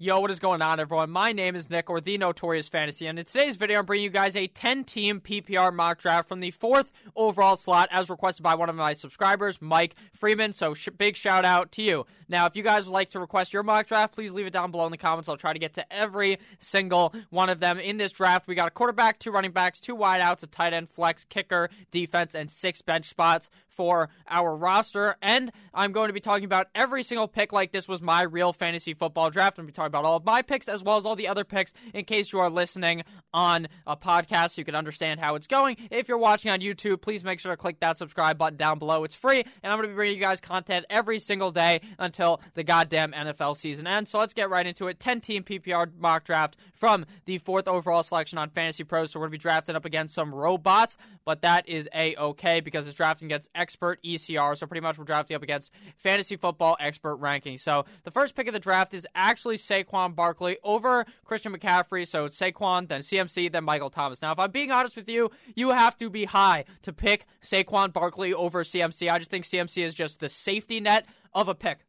Yo, what is going on, everyone? My name is Nick, or the Notorious Fantasy, and in today's video, I'm bringing you guys a 10-team PPR mock draft from the fourth overall slot, as requested by one of my subscribers, Mike Freeman. So, sh- big shout out to you. Now, if you guys would like to request your mock draft, please leave it down below in the comments. I'll try to get to every single one of them in this draft. We got a quarterback, two running backs, two wideouts, a tight end, flex, kicker, defense, and six bench spots for our roster. And I'm going to be talking about every single pick like this was my real fantasy football draft. I'm going to be talking about all of my picks as well as all the other picks in case you are listening on a podcast so you can understand how it's going. If you're watching on YouTube, please make sure to click that subscribe button down below. It's free, and I'm going to be bringing you guys content every single day until the goddamn NFL season ends. So let's get right into it. 10 team PPR mock draft from the fourth overall selection on Fantasy Pros. So we're going to be drafting up against some robots, but that is a okay because it's drafting against expert ECR. So pretty much we're drafting up against fantasy football expert ranking. So the first pick of the draft is actually Saquon Barkley over Christian McCaffrey. So it's Saquon, then CMC, then Michael Thomas. Now, if I'm being honest with you, you have to be high to pick Saquon Barkley over CMC. I just think CMC is just the safety net of a pick.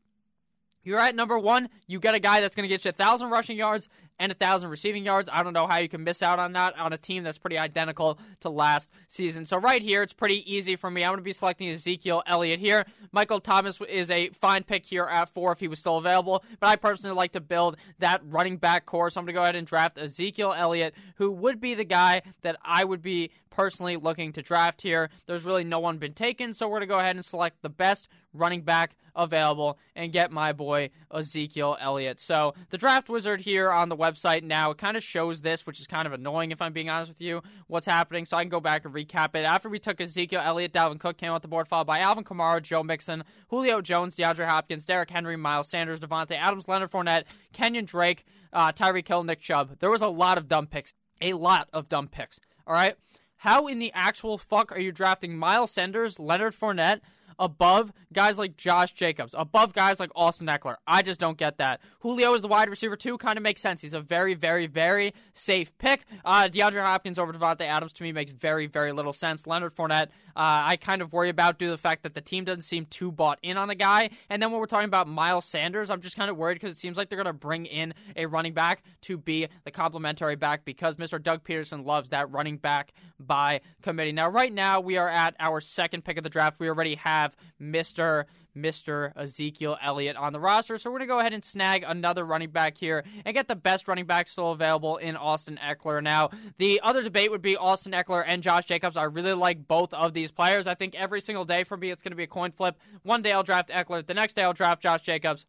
You're at number one. You get a guy that's going to get you a thousand rushing yards and a thousand receiving yards. I don't know how you can miss out on that on a team that's pretty identical to last season. So right here, it's pretty easy for me. I'm going to be selecting Ezekiel Elliott here. Michael Thomas is a fine pick here at four if he was still available, but I personally like to build that running back core. So I'm going to go ahead and draft Ezekiel Elliott, who would be the guy that I would be personally looking to draft here. There's really no one been taken, so we're going to go ahead and select the best running back available and get my boy Ezekiel Elliott. So the draft wizard here on the website now it kind of shows this, which is kind of annoying if I'm being honest with you, what's happening. So I can go back and recap it. After we took Ezekiel Elliott, Dalvin Cook came off the board, followed by Alvin Kamara, Joe Mixon, Julio Jones, DeAndre Hopkins, Derrick Henry, Miles Sanders, Davante Adams, Leonard Fournette, Kenyon Drake, uh, Tyreek Nick Chubb. There was a lot of dumb picks. A lot of dumb picks. All right. How in the actual fuck are you drafting Miles Sanders, Leonard Fournette, above guys like Josh Jacobs, above guys like Austin Ekeler. I just don't get that. Julio is the wide receiver too, kind of makes sense. He's a very, very, very safe pick. Uh, DeAndre Hopkins over Davante Adams to me makes very, very little sense. Leonard Fournette, uh, I kind of worry about due to the fact that the team doesn't seem too bought in on the guy. And then when we're talking about Miles Sanders, I'm just kind of worried because it seems like they're going to bring in a running back to be the complementary back because Mr. Doug Pederson loves that running back by committee. Now, right now, we are at our second pick of the draft. We already have Mr. Mr. Ezekiel Elliott on the roster. So we're going to go ahead and snag another running back here and get the best running back still available in Austin Ekeler. Now, the other debate would be Austin Ekeler and Josh Jacobs. I really like both of these players. I think every single day for me, it's going to be a coin flip. One day I'll draft Ekeler, the next day I'll draft Josh Jacobs.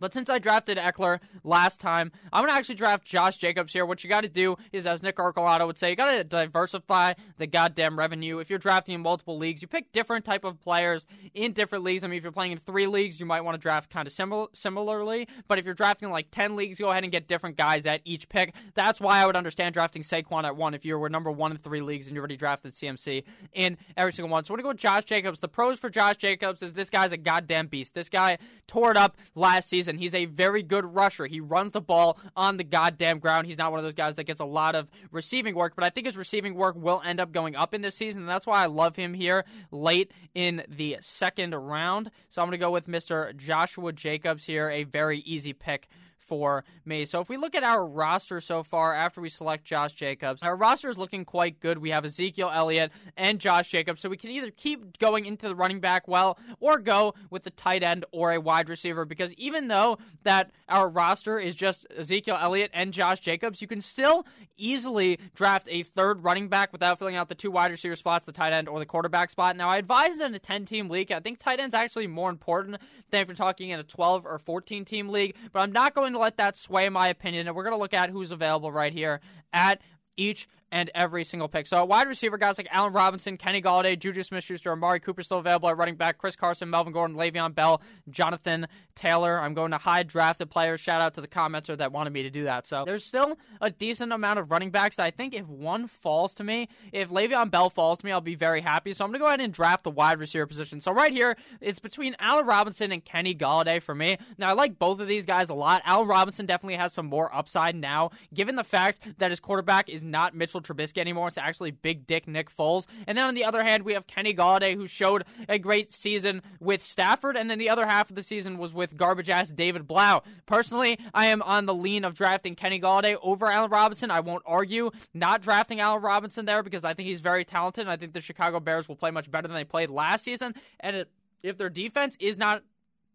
But since I drafted Ekeler last time, I'm going to actually draft Josh Jacobs here. What you got to do is, as Nick Arcolato would say, you got to diversify the goddamn revenue. If you're drafting in multiple leagues, you pick different type of players in different leagues. I mean, if you're playing in three leagues, you might want to draft kind of simil- similarly. But if you're drafting like 10 leagues, go ahead and get different guys at each pick. That's why I would understand drafting Saquon at one if you were number one in three leagues and you already drafted CMC in every single one. So we're going to go with Josh Jacobs. The pros for Josh Jacobs is this guy's a goddamn beast. This guy tore it up last season. He's a very good rusher. He runs the ball on the goddamn ground. He's not one of those guys that gets a lot of receiving work, but I think his receiving work will end up going up in this season, and that's why I love him here late in the second round. So I'm going to go with Mr. Joshua Jacobs here, a very easy pick for me. So if we look at our roster so far after we select Josh Jacobs, our roster is looking quite good. We have Ezekiel Elliott and Josh Jacobs, so we can either keep going into the running back well or go with the tight end or a wide receiver because even though that our roster is just Ezekiel Elliott and Josh Jacobs, you can still easily draft a third running back without filling out the two wide receiver spots, the tight end or the quarterback spot. Now I advise in a 10 team league, I think tight end's actually more important than if you're talking in a 12 or 14 team league, but I'm not going to let that sway my opinion. And we're going to look at who's available right here at each and every single pick. So, wide receiver guys like Allen Robinson, Kenny Golladay, Juju Smith Schuster, Amari Cooper still available at running back, Chris Carson, Melvin Gordon, Le'Veon Bell, Jonathan Taylor. I'm going to high drafted players. Shout out to the commenter that wanted me to do that. So, there's still a decent amount of running backs I think if one falls to me, if Le'Veon Bell falls to me, I'll be very happy. So, I'm going to go ahead and draft the wide receiver position. So, right here, it's between Allen Robinson and Kenny Golladay for me. Now, I like both of these guys a lot. Allen Robinson definitely has some more upside now, given the fact that his quarterback is not Mitchell Mitchell Trubisky anymore. It's actually big dick Nick Foles. And then on the other hand, we have Kenny Golladay, who showed a great season with Stafford. And then the other half of the season was with garbage ass David Blough. Personally, I am on the lean of drafting Kenny Golladay over Allen Robinson. I won't argue not drafting Allen Robinson there because I think he's very talented. And I think the Chicago Bears will play much better than they played last season. And it, if their defense is not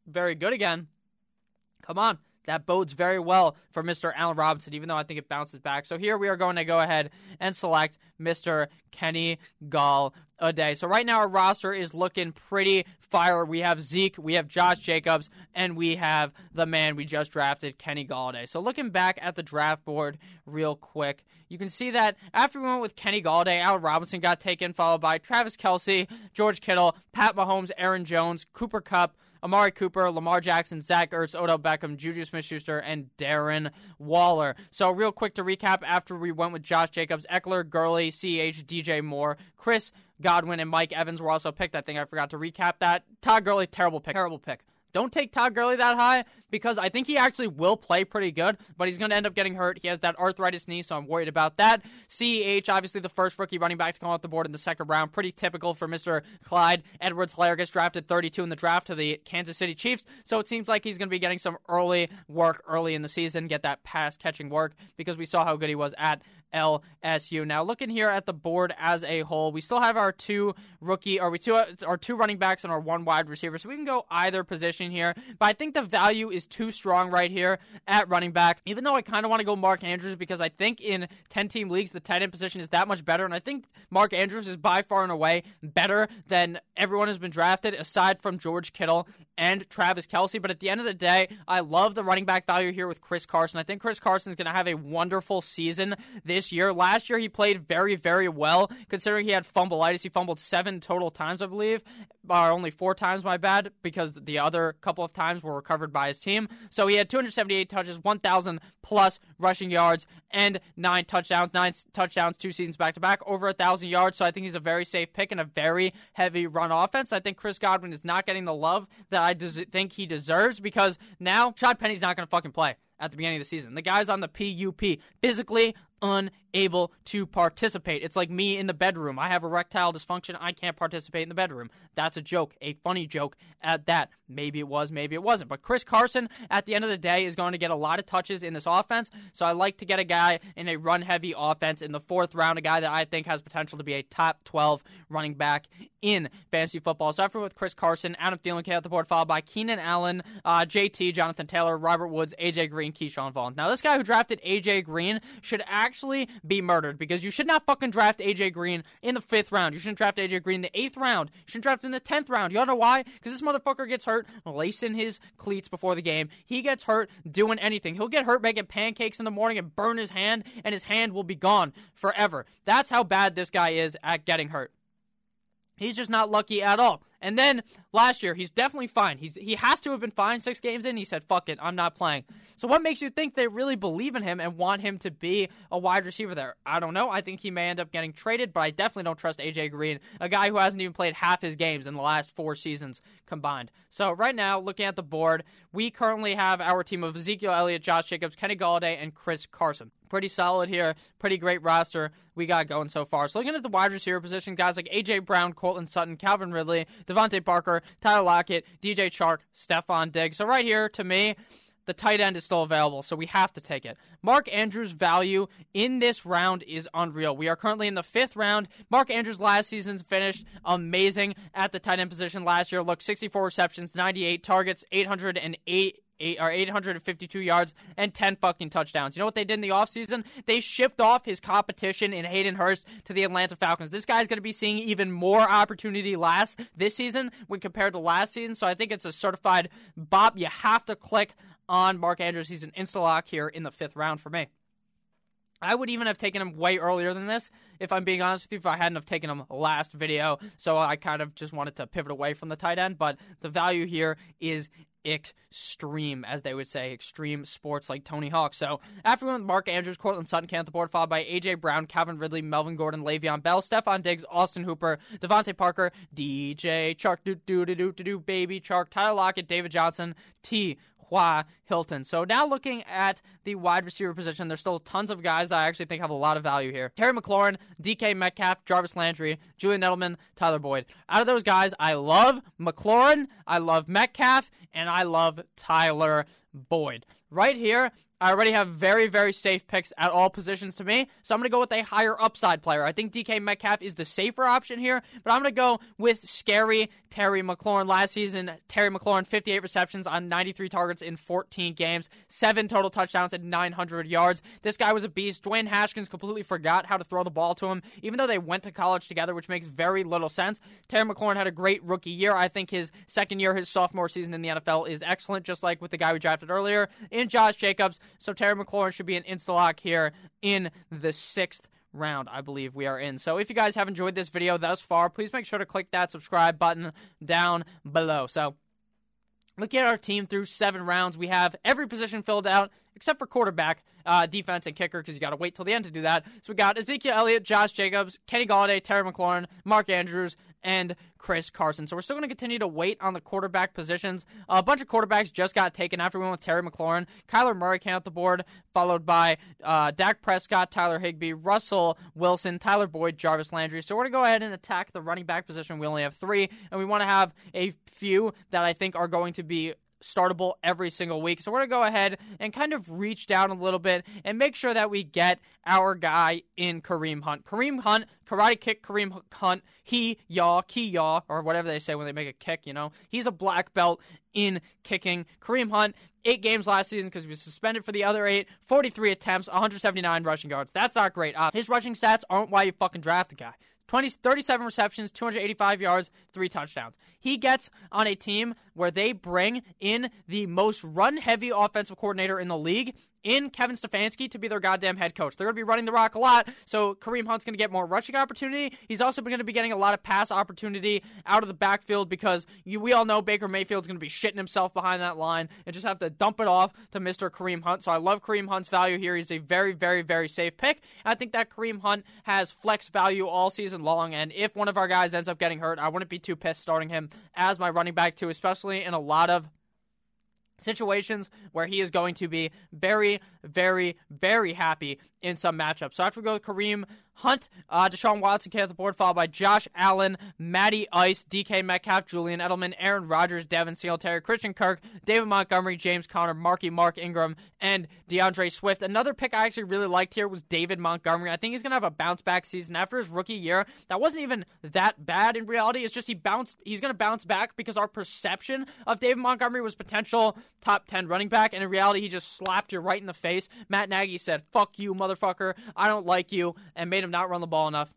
very good again, come on. That bodes very well for Mr. Allen Robinson, even though I think it bounces back. So here we are going to go ahead and select Mr. Kenny Gall a day. So right now our roster is looking pretty fire. We have Zeke, we have Josh Jacobs, and we have the man we just drafted, Kenny Golladay. So looking back at the draft board real quick, you can see that after we went with Kenny Golladay, Allen Robinson got taken, followed by Travis Kelce, George Kittle, Pat Mahomes, Aaron Jones, Cooper Kupp, Amari Cooper, Lamar Jackson, Zach Ertz, Odell Beckham, Juju Smith Schuster, and Darren Waller. So, real quick to recap after we went with Josh Jacobs, Ekeler, Gurley, CEH, DJ Moore, Chris Godwin, and Mike Evans were also picked. I think I forgot to recap that. Todd Gurley, terrible pick. Terrible pick. Don't take Todd Gurley that high because I think he actually will play pretty good, but he's going to end up getting hurt. He has that arthritis knee, so I'm worried about that. CEH, obviously the first rookie running back to come off the board in the second round. Pretty typical for Mr. Clyde. Edwards Helaire gets drafted 32 in the draft to the Kansas City Chiefs, so it seems like he's going to be getting some early work early in the season, get that pass catching work because we saw how good he was at LSU. Now, looking here at the board as a whole, we still have our two rookie, or we two our two running backs and our one wide receiver, so we can go either position here. But I think the value is too strong right here at running back. Even though I kind of want to go Mark Andrews because I think in ten team leagues the tight end position is that much better, and I think Mark Andrews is by far and away better than everyone has been drafted aside from George Kittle and Travis Kelce. But at the end of the day, I love the running back value here with Chris Carson. I think Chris Carson is going to have a wonderful season this year. Last year, he played very, very well, considering he had fumbleitis. He fumbled seven total times, I believe, or only four times, my bad, because the other couple of times were recovered by his team. So he had 278 touches, 1,000 plus rushing yards, and nine touchdowns. Nine touchdowns, two seasons back to back, over a thousand yards. So I think he's a very safe pick and a very heavy run offense. I think Chris Godwin is not getting the love that I des- think he deserves because now Chad Penny's not going to fucking play at the beginning of the season. The guy's on the PUP, physically unable to participate. It's like me in the bedroom. I have erectile dysfunction. I can't participate in the bedroom. That's a joke, a funny joke at that. Maybe it was, maybe it wasn't. But Chris Carson, at the end of the day, is going to get a lot of touches in this offense. So I like to get a guy in a run heavy offense in the fourth round, a guy that I think has potential to be a top 12 running back in fantasy football. So after with Chris Carson, Adam Thielen out the board, followed by Keenan Allen, uh, JT, Jonathan Taylor, Robert Woods, AJ Green, Ke'Shawn Vaughn. Now, this guy who drafted AJ Green should actually be murdered because you should not fucking draft AJ Green in the fifth round. You shouldn't draft AJ Green in the eighth round. You shouldn't draft him in the tenth round. You all know why? Because this motherfucker gets hurt lacing his cleats before the game. He gets hurt doing anything. He'll get hurt making pancakes in the morning and burn his hand, and his hand will be gone forever. That's how bad this guy is at getting hurt. He's just not lucky at all. And then last year, he's definitely fine. He's he has to have been fine six games in. He said, "Fuck it, I'm not playing." So what makes you think they really believe in him and want him to be a wide receiver there? I don't know. I think he may end up getting traded, but I definitely don't trust AJ Green, a guy who hasn't even played half his games in the last four seasons combined. So right now, looking at the board, we currently have our team of Ezekiel Elliott, Josh Jacobs, Kenny Golladay, and Chris Carson pretty solid here. Pretty great roster we got going so far. So looking at the wide receiver position, guys like AJ Brown, Courtland Sutton, Calvin Ridley, DeVante Parker, Tyler Lockett, DJ Chark, Stefon Diggs. So right here, to me, the tight end is still available, so we have to take it. Mark Andrews' value in this round is unreal. We are currently in the fifth round. Mark Andrews last season finished amazing at the tight end position last year. Look, 64 receptions, 98 targets, 808 eight or 852 yards and 10 fucking touchdowns. You know what they did in the offseason? They shipped off his competition in Hayden Hurst to the Atlanta Falcons. This guy's going to be seeing even more opportunity last this season when compared to last season. So I think it's a certified bop. You have to click on Mark Andrews. He's an insta lock here in the fifth round for me. I would even have taken him way earlier than this, if I'm being honest with you, if I hadn't have taken him last video. So I kind of just wanted to pivot away from the tight end, but the value here is extreme, as they would say, extreme sports like Tony Hawk. So after we went Mark Andrews, Courtland Sutton came board, followed by AJ Brown, Calvin Ridley, Melvin Gordon, Le'Veon Bell, Stefon Diggs, Austin Hooper, DeVante Parker, DJ Chark, do do do do do baby Chark, Tyler Lockett, David Johnson, T. Hilton. So now looking at the wide receiver position, there's still tons of guys that I actually think have a lot of value here. Terry McLaurin, DK Metcalf, Jarvis Landry, Julian Edelman, Tyler Boyd. Out of those guys, I love McLaurin, I love Metcalf, and I love Tyler Boyd. Right here, I already have very, very safe picks at all positions to me, so I'm going to go with a higher upside player. I think DK Metcalf is the safer option here, but I'm going to go with scary Terry McLaurin. Last season, Terry McLaurin, 58 receptions on 93 targets in 14 games, seven total touchdowns and 900 yards. This guy was a beast. Dwayne Haskins completely forgot how to throw the ball to him, even though they went to college together, which makes very little sense. Terry McLaurin had a great rookie year. I think his second year, his sophomore season in the NFL, is excellent, just like with the guy we drafted earlier in Josh Jacobs. So Terry McLaurin should be an insta lock here in the sixth round, I believe we are in. So if you guys have enjoyed this video thus far, please make sure to click that subscribe button down below. So looking at our team through seven rounds, we have every position filled out except for quarterback, uh, defense, and kicker because you got to wait till the end to do that. So we got Ezekiel Elliott, Josh Jacobs, Kenny Golladay, Terry McLaurin, Mark Andrews, and Chris Carson. So we're still going to continue to wait on the quarterback positions. A bunch of quarterbacks just got taken after we went with Terry McLaurin. Kyler Murray came out the board, followed by uh, Dak Prescott, Tyler Higbee, Russell Wilson, Tyler Boyd, Jarvis Landry. So we're going to go ahead and attack the running back position. We only have three, and we want to have a few that I think are going to be startable every single week. So we're going to go ahead and kind of reach down a little bit and make sure that we get our guy in Kareem Hunt. Kareem Hunt, karate kick Kareem Hunt, he, yaw, key yaw, or whatever they say when they make a kick, you know. He's a black belt in kicking. Kareem Hunt, eight games last season because he was suspended for the other eight, 43 attempts, 179 rushing yards. That's not great. Uh, his rushing stats aren't why you fucking draft the guy. 20, 37 receptions, 285 yards, three touchdowns. He gets on a team where they bring in the most run heavy offensive coordinator in the league in Kevin Stefanski to be their goddamn head coach. They're going to be running the rock a lot, so Kareem Hunt's going to get more rushing opportunity. He's also going to be getting a lot of pass opportunity out of the backfield because you, we all know Baker Mayfield's going to be shitting himself behind that line and just have to dump it off to Mr. Kareem Hunt. So I love Kareem Hunt's value here. He's a very, very, very safe pick. I think that Kareem Hunt has flex value all season long, and if one of our guys ends up getting hurt, I wouldn't be too pissed starting him as my running back too, especially in a lot of situations where he is going to be very, very, very happy in some matchups. So after we go with Kareem Hunt, uh, Deshaun Watson came at the board, followed by Josh Allen, Matty Ice, DK Metcalf, Julian Edelman, Aaron Rodgers, Devin Singletary, Christian Kirk, David Montgomery, James Conner, Marky Mark Ingram, and DeAndre Swift. Another pick I actually really liked here was David Montgomery. I think he's going to have a bounce back season after his rookie year. That wasn't even that bad in reality. It's just he bounced. He's going to bounce back because our perception of David Montgomery was potential top 10 running back, and in reality, he just slapped you right in the face. Matt Nagy said, Fuck you, motherfucker. I don't like you, and made him not run the ball enough.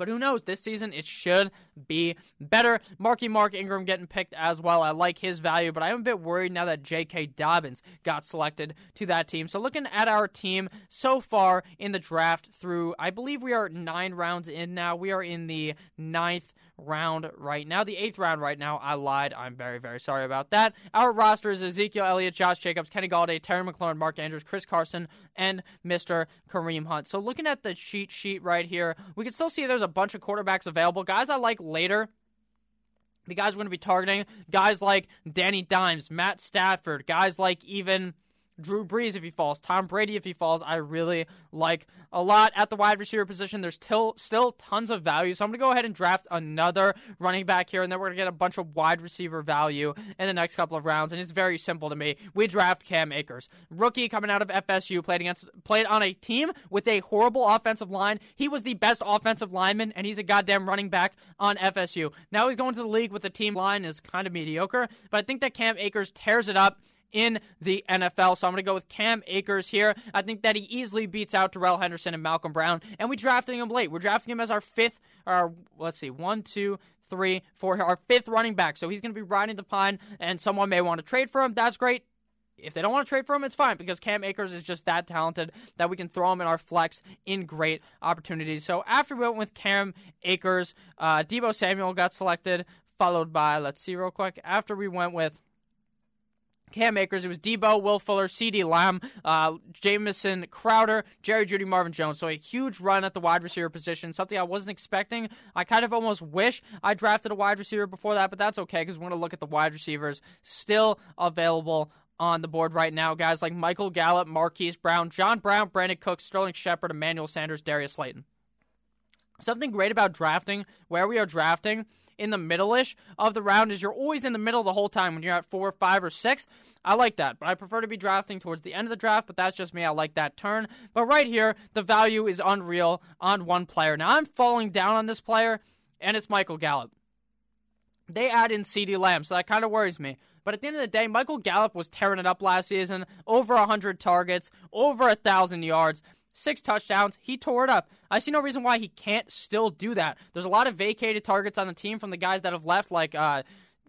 But who knows? This season it should be better. Marky Mark Ingram getting picked as well. I like his value, but I'm a bit worried now that J.K. Dobbins got selected to that team. So looking at our team so far in the draft through, I believe we are nine rounds in now. We are in the ninth round right now. The eighth round right now. I lied. I'm very, very sorry about that. Our roster is Ezekiel Elliott, Josh Jacobs, Kenny Golladay, Terry McLaurin, Mark Andrews, Chris Carson, and Mr. Kareem Hunt. So looking at the cheat sheet right here, we can still see there's a bunch of quarterbacks available. Guys I like later the guys we're going to be targeting guys like Danny Dimes, Matt Stafford, guys like even Drew Brees if he falls, Tom Brady if he falls, I really like a lot at the wide receiver position. There's still still tons of value, so I'm gonna go ahead and draft another running back here, and then we're gonna get a bunch of wide receiver value in the next couple of rounds. And it's very simple to me. We draft Cam Akers, rookie coming out of FSU, played against played on a team with a horrible offensive line. He was the best offensive lineman, and he's a goddamn running back on FSU. Now he's going to the league with the team line is kind of mediocre, but I think that Cam Akers tears it up in the NFL. So I'm going to go with Cam Akers here. I think that he easily beats out Darrell Henderson and Malcolm Brown, and we drafting him late. We're drafting him as our fifth, or let's see, one, two, three, four, our fifth running back. So he's going to be riding the pine, and someone may want to trade for him. That's great. If they don't want to trade for him, it's fine because Cam Akers is just that talented that we can throw him in our flex in great opportunities. So after we went with Cam Akers, uh, Deebo Samuel got selected, followed by, let's see real quick, after we went with Cam Akers. It was Deebo, Will Fuller, CeeDee Lamb, uh, Jamison Crowder, Jerry Jeudy, Marvin Jones. So a huge run at the wide receiver position, something I wasn't expecting. I kind of almost wish I drafted a wide receiver before that, but that's okay because we're going to look at the wide receivers still available on the board right now. Guys like Michael Gallup, Marquise Brown, John Brown, Brandin Cooks, Sterling Shepard, Emmanuel Sanders, Darius Slayton. Something great about drafting, where we are drafting, in the middle ish of the round is you're always in the middle the whole time when you're at four, five, or six. I like that, but I prefer to be drafting towards the end of the draft, but that's just me. I like that turn. But right here, the value is unreal on one player. Now I'm falling down on this player, and it's Michael Gallup. They add in CeeDee Lamb, so that kind of worries me. But at the end of the day, Michael Gallup was tearing it up last season. Over 100 targets, over 1,000 yards six touchdowns. He tore it up. I see no reason why he can't still do that. There's a lot of vacated targets on the team from the guys that have left, like uh,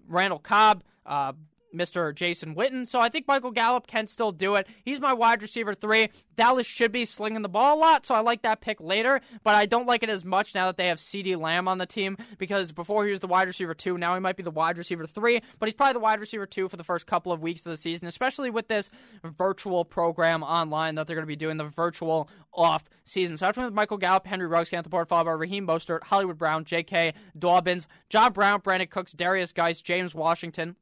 Randall Cobb, uh, Mr. Jason Witten. So I think Michael Gallup can still do it. He's my wide receiver three. Dallas should be slinging the ball a lot, so I like that pick later, but I don't like it as much now that they have CeeDee Lamb on the team because before he was the wide receiver two, now he might be the wide receiver three, but he's probably the wide receiver two for the first couple of weeks of the season, especially with this virtual program online that they're going to be doing, the virtual off season. So after with Michael Gallup, Henry Ruggs the board, followed by Raheem Mostert, Hollywood Brown, J.K. Dobbins, John Brown, Brandin Cooks, Derrius Guice, James Washington,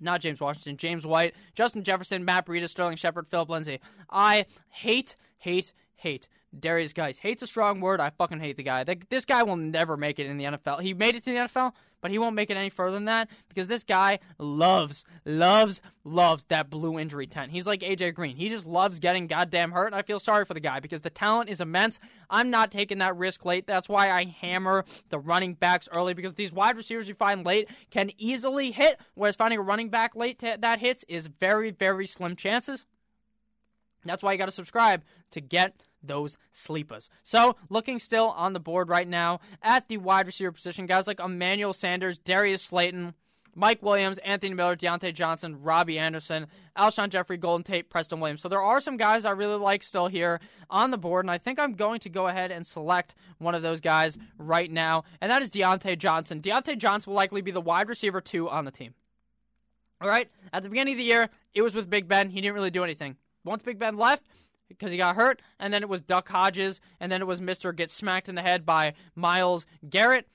not James Washington, James White, Justin Jefferson, Matt Breida, Sterling Shepard, Philip Lindsay. I hate, hate, hate Derrius Guice. Hate's a strong word. I fucking hate the guy. This guy will never make it in the NFL. He made it to the NFL, but he won't make it any further than that because this guy loves, loves, loves that blue injury tent. He's like AJ Green. He just loves getting goddamn hurt, I feel sorry for the guy because the talent is immense. I'm not taking that risk late. That's why I hammer the running backs early because these wide receivers you find late can easily hit, whereas finding a running back late that hits is very, very slim chances. That's why you got to subscribe to get those sleepers. So, looking still on the board right now at the wide receiver position, guys like Emmanuel Sanders, Darius Slayton, Mike Williams, Anthony Miller, Diontae Johnson, Robbie Anderson, Alshon Jeffery, Golden Tate, Preston Williams. So there are some guys I really like still here on the board, and I think I'm going to go ahead and select one of those guys right now, and that is Diontae Johnson. Diontae Johnson will likely be the wide receiver two on the team. All right, at the beginning of the year, it was with Big Ben. He didn't really do anything. Once Big Ben left, because he got hurt, and then it was Duck Hodges, and then it was Mister get smacked in the head by Myles Garrett.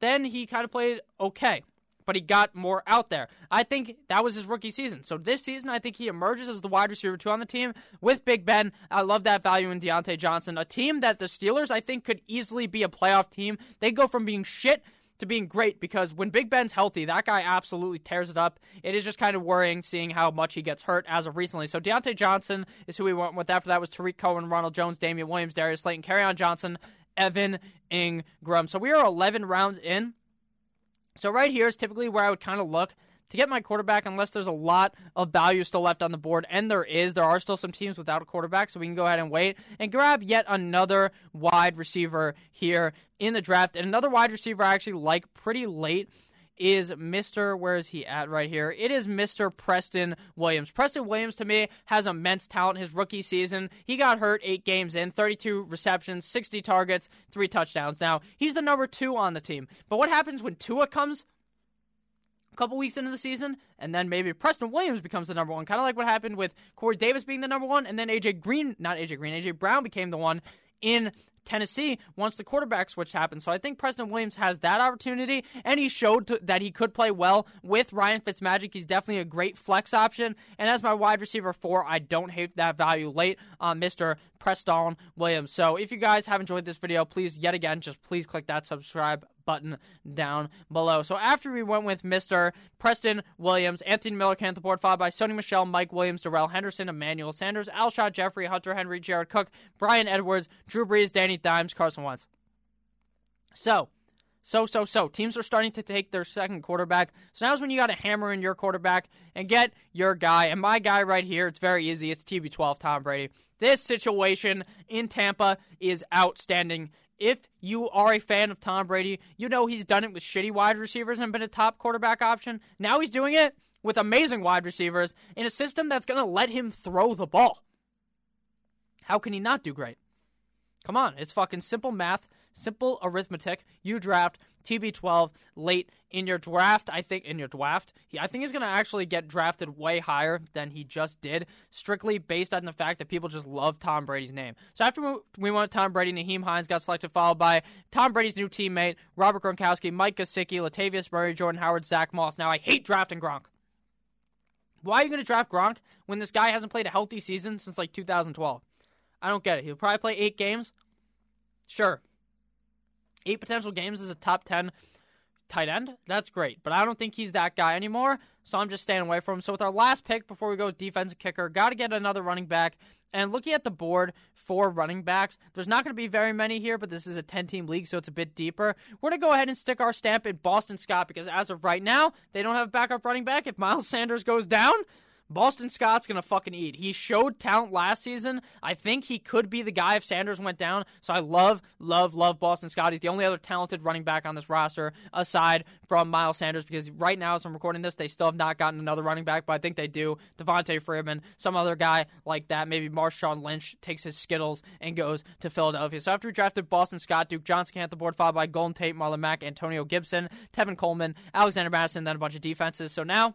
Then he kind of played okay, but he got more out there. I think that was his rookie season. So this season, I think he emerges as the wide receiver two on the team with Big Ben. I love that value in Diontae Johnson, a team that the Steelers I think could easily be a playoff team. They go from being shit to being great because when Big Ben's healthy, that guy absolutely tears it up. It is just kind of worrying seeing how much he gets hurt as of recently. So Diontae Johnson is who we went with. After that was Tarik Cohen, Ronald Jones, Damien Williams, Darius Slayton, Kerryon Johnson, Evan Engram. So we are 11 rounds in. So right here is typically where I would kind of look to get my quarterback unless there's a lot of value still left on the board. And there is. There are still some teams without a quarterback, so we can go ahead and wait and grab yet another wide receiver here in the draft. And another wide receiver I actually like pretty late is Mr. Where is he at right here? It is Mr. Preston Williams. Preston Williams to me has immense talent. His rookie season, he got hurt eight games in, 32 receptions, 60 targets, three touchdowns. Now he's the number two on the team. But what happens when Tua comes? A couple weeks into the season, and then maybe Preston Williams becomes the number one, kind of like what happened with Corey Davis being the number one, and then AJ Green, not AJ Green, AJ Brown became the one in Tennessee once the quarterback switch happened. So I think Preston Williams has that opportunity, and he showed to, that he could play well with Ryan Fitzmagic. He's definitely a great flex option. And as my wide receiver four, I don't hate that value late on Mr. Preston Williams. So if you guys have enjoyed this video, please, yet again, just please click that subscribe button down below. So after we went with Mr. Preston Williams, Anthony Miller the board, followed by Sony Michel, Mike Williams, Darrell Henderson, Emmanuel Sanders, Alshon Jeffery, Hunter Henry, Jared Cook, Bryan Edwards, Drew Brees, Danny Dimes, Carson Wentz. So, so, so, so. Teams are starting to take their second quarterback. So now's when you got to hammer in your quarterback and get your guy. And my guy right here, it's very easy. It's TB12, Tom Brady. This situation in Tampa is outstanding if you are a fan of Tom Brady, you know he's done it with shitty wide receivers and been a top quarterback option. Now he's doing it with amazing wide receivers in a system that's going to let him throw the ball. How can he not do great? Come on, it's fucking simple math. simple arithmetic. You draft TB12 late in your draft. I think in your draft, he, I think he's going to actually get drafted way higher than he just did, strictly based on the fact that people just love Tom Brady's name. So after we, we went Tom Brady, Nyheim Hines got selected, followed by Tom Brady's new teammate Robert Gronkowski, Mike Gesicki, Latavius Murray, Jordan Howard, Zach Moss. Now I hate drafting Gronk. Why are you going to draft Gronk when this guy hasn't played a healthy season since like 2012? I don't get it. He'll probably play eight games. Sure, eight potential games as a top 10 tight end, that's great. But I don't think he's that guy anymore, so I'm just staying away from him. So with our last pick before we go defensive kicker, got to get another running back. And looking at the board for running backs, there's not going to be very many here, but this is a 10 team league, so it's a bit deeper. We're going to go ahead and stick our stamp in Boston Scott because as of right now, they don't have a backup running back. If Miles Sanders goes down, Boston Scott's going to fucking eat. He showed talent last season. I think he could be the guy if Sanders went down. So I love, love, love Boston Scott. He's the only other talented running back on this roster aside from Miles Sanders because right now, as I'm recording this, they still have not gotten another running back, but I think they do. Devonta Freeman, some other guy like that. Maybe Marshawn Lynch takes his Skittles and goes to Philadelphia. So after we drafted Boston Scott, Duke Johnson at the board, followed by Golden Tate, Marlon Mack, Antonio Gibson, Tevin Coleman, Alexander Mattison, then a bunch of defenses. So now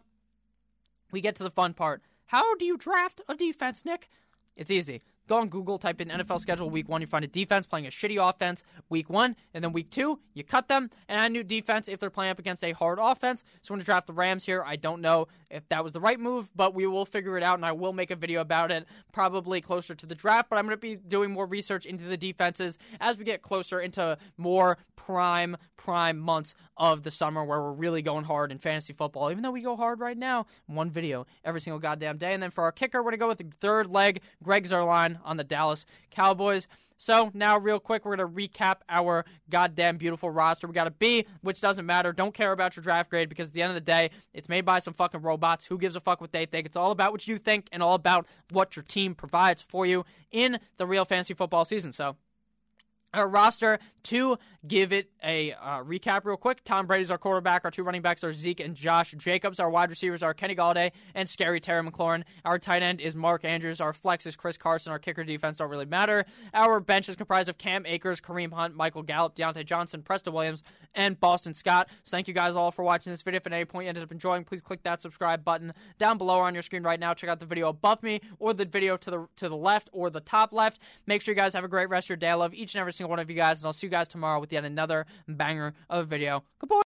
we get to the fun part. How do you draft a defense, Nick? It's easy. Go on Google, type in NFL schedule week one. You find a defense playing a shitty offense week one, and then week two, you cut them and add new defense if they're playing up against a hard offense. So, when to draft the Rams here, I don't know if that was the right move, but we will figure it out, and I will make a video about it probably closer to the draft. But I'm going to be doing more research into the defenses as we get closer into more prime, prime months of the summer where we're really going hard in fantasy football, even though we go hard right now. One video every single goddamn day. And then for our kicker, we're going to go with the third leg, Greg Zuerlein on the Dallas Cowboys. So now, real quick, we're to recap our goddamn beautiful roster. We got a B, which doesn't matter. Don't care about your draft grade because at the end of the day, it's made by some fucking robots. Who gives a fuck what they think? It's all about what you think and all about what your team provides for you in the real fantasy football season. So our roster to give it a uh, recap real quick. Tom Brady's our quarterback. Our two running backs are Zeke and Josh Jacobs. Our wide receivers are Kenny Golladay and Scary Terry McLaurin. Our tight end is Mark Andrews. Our flex is Chris Carson. Our kicker defense don't really matter. Our bench is comprised of Cam Akers, Kareem Hunt, Michael Gallup, Diontae Johnson, Preston Williams, and Boston Scott. So thank you guys all for watching this video. If at any point you ended up enjoying, please click that subscribe button down below on your screen right now. Check out the video above me or the video to the to the left or the top left. Make sure you guys have a great rest of your day. I love each and every single one of you guys, and I'll see you guys tomorrow with yet another banger of a video. Goodbye.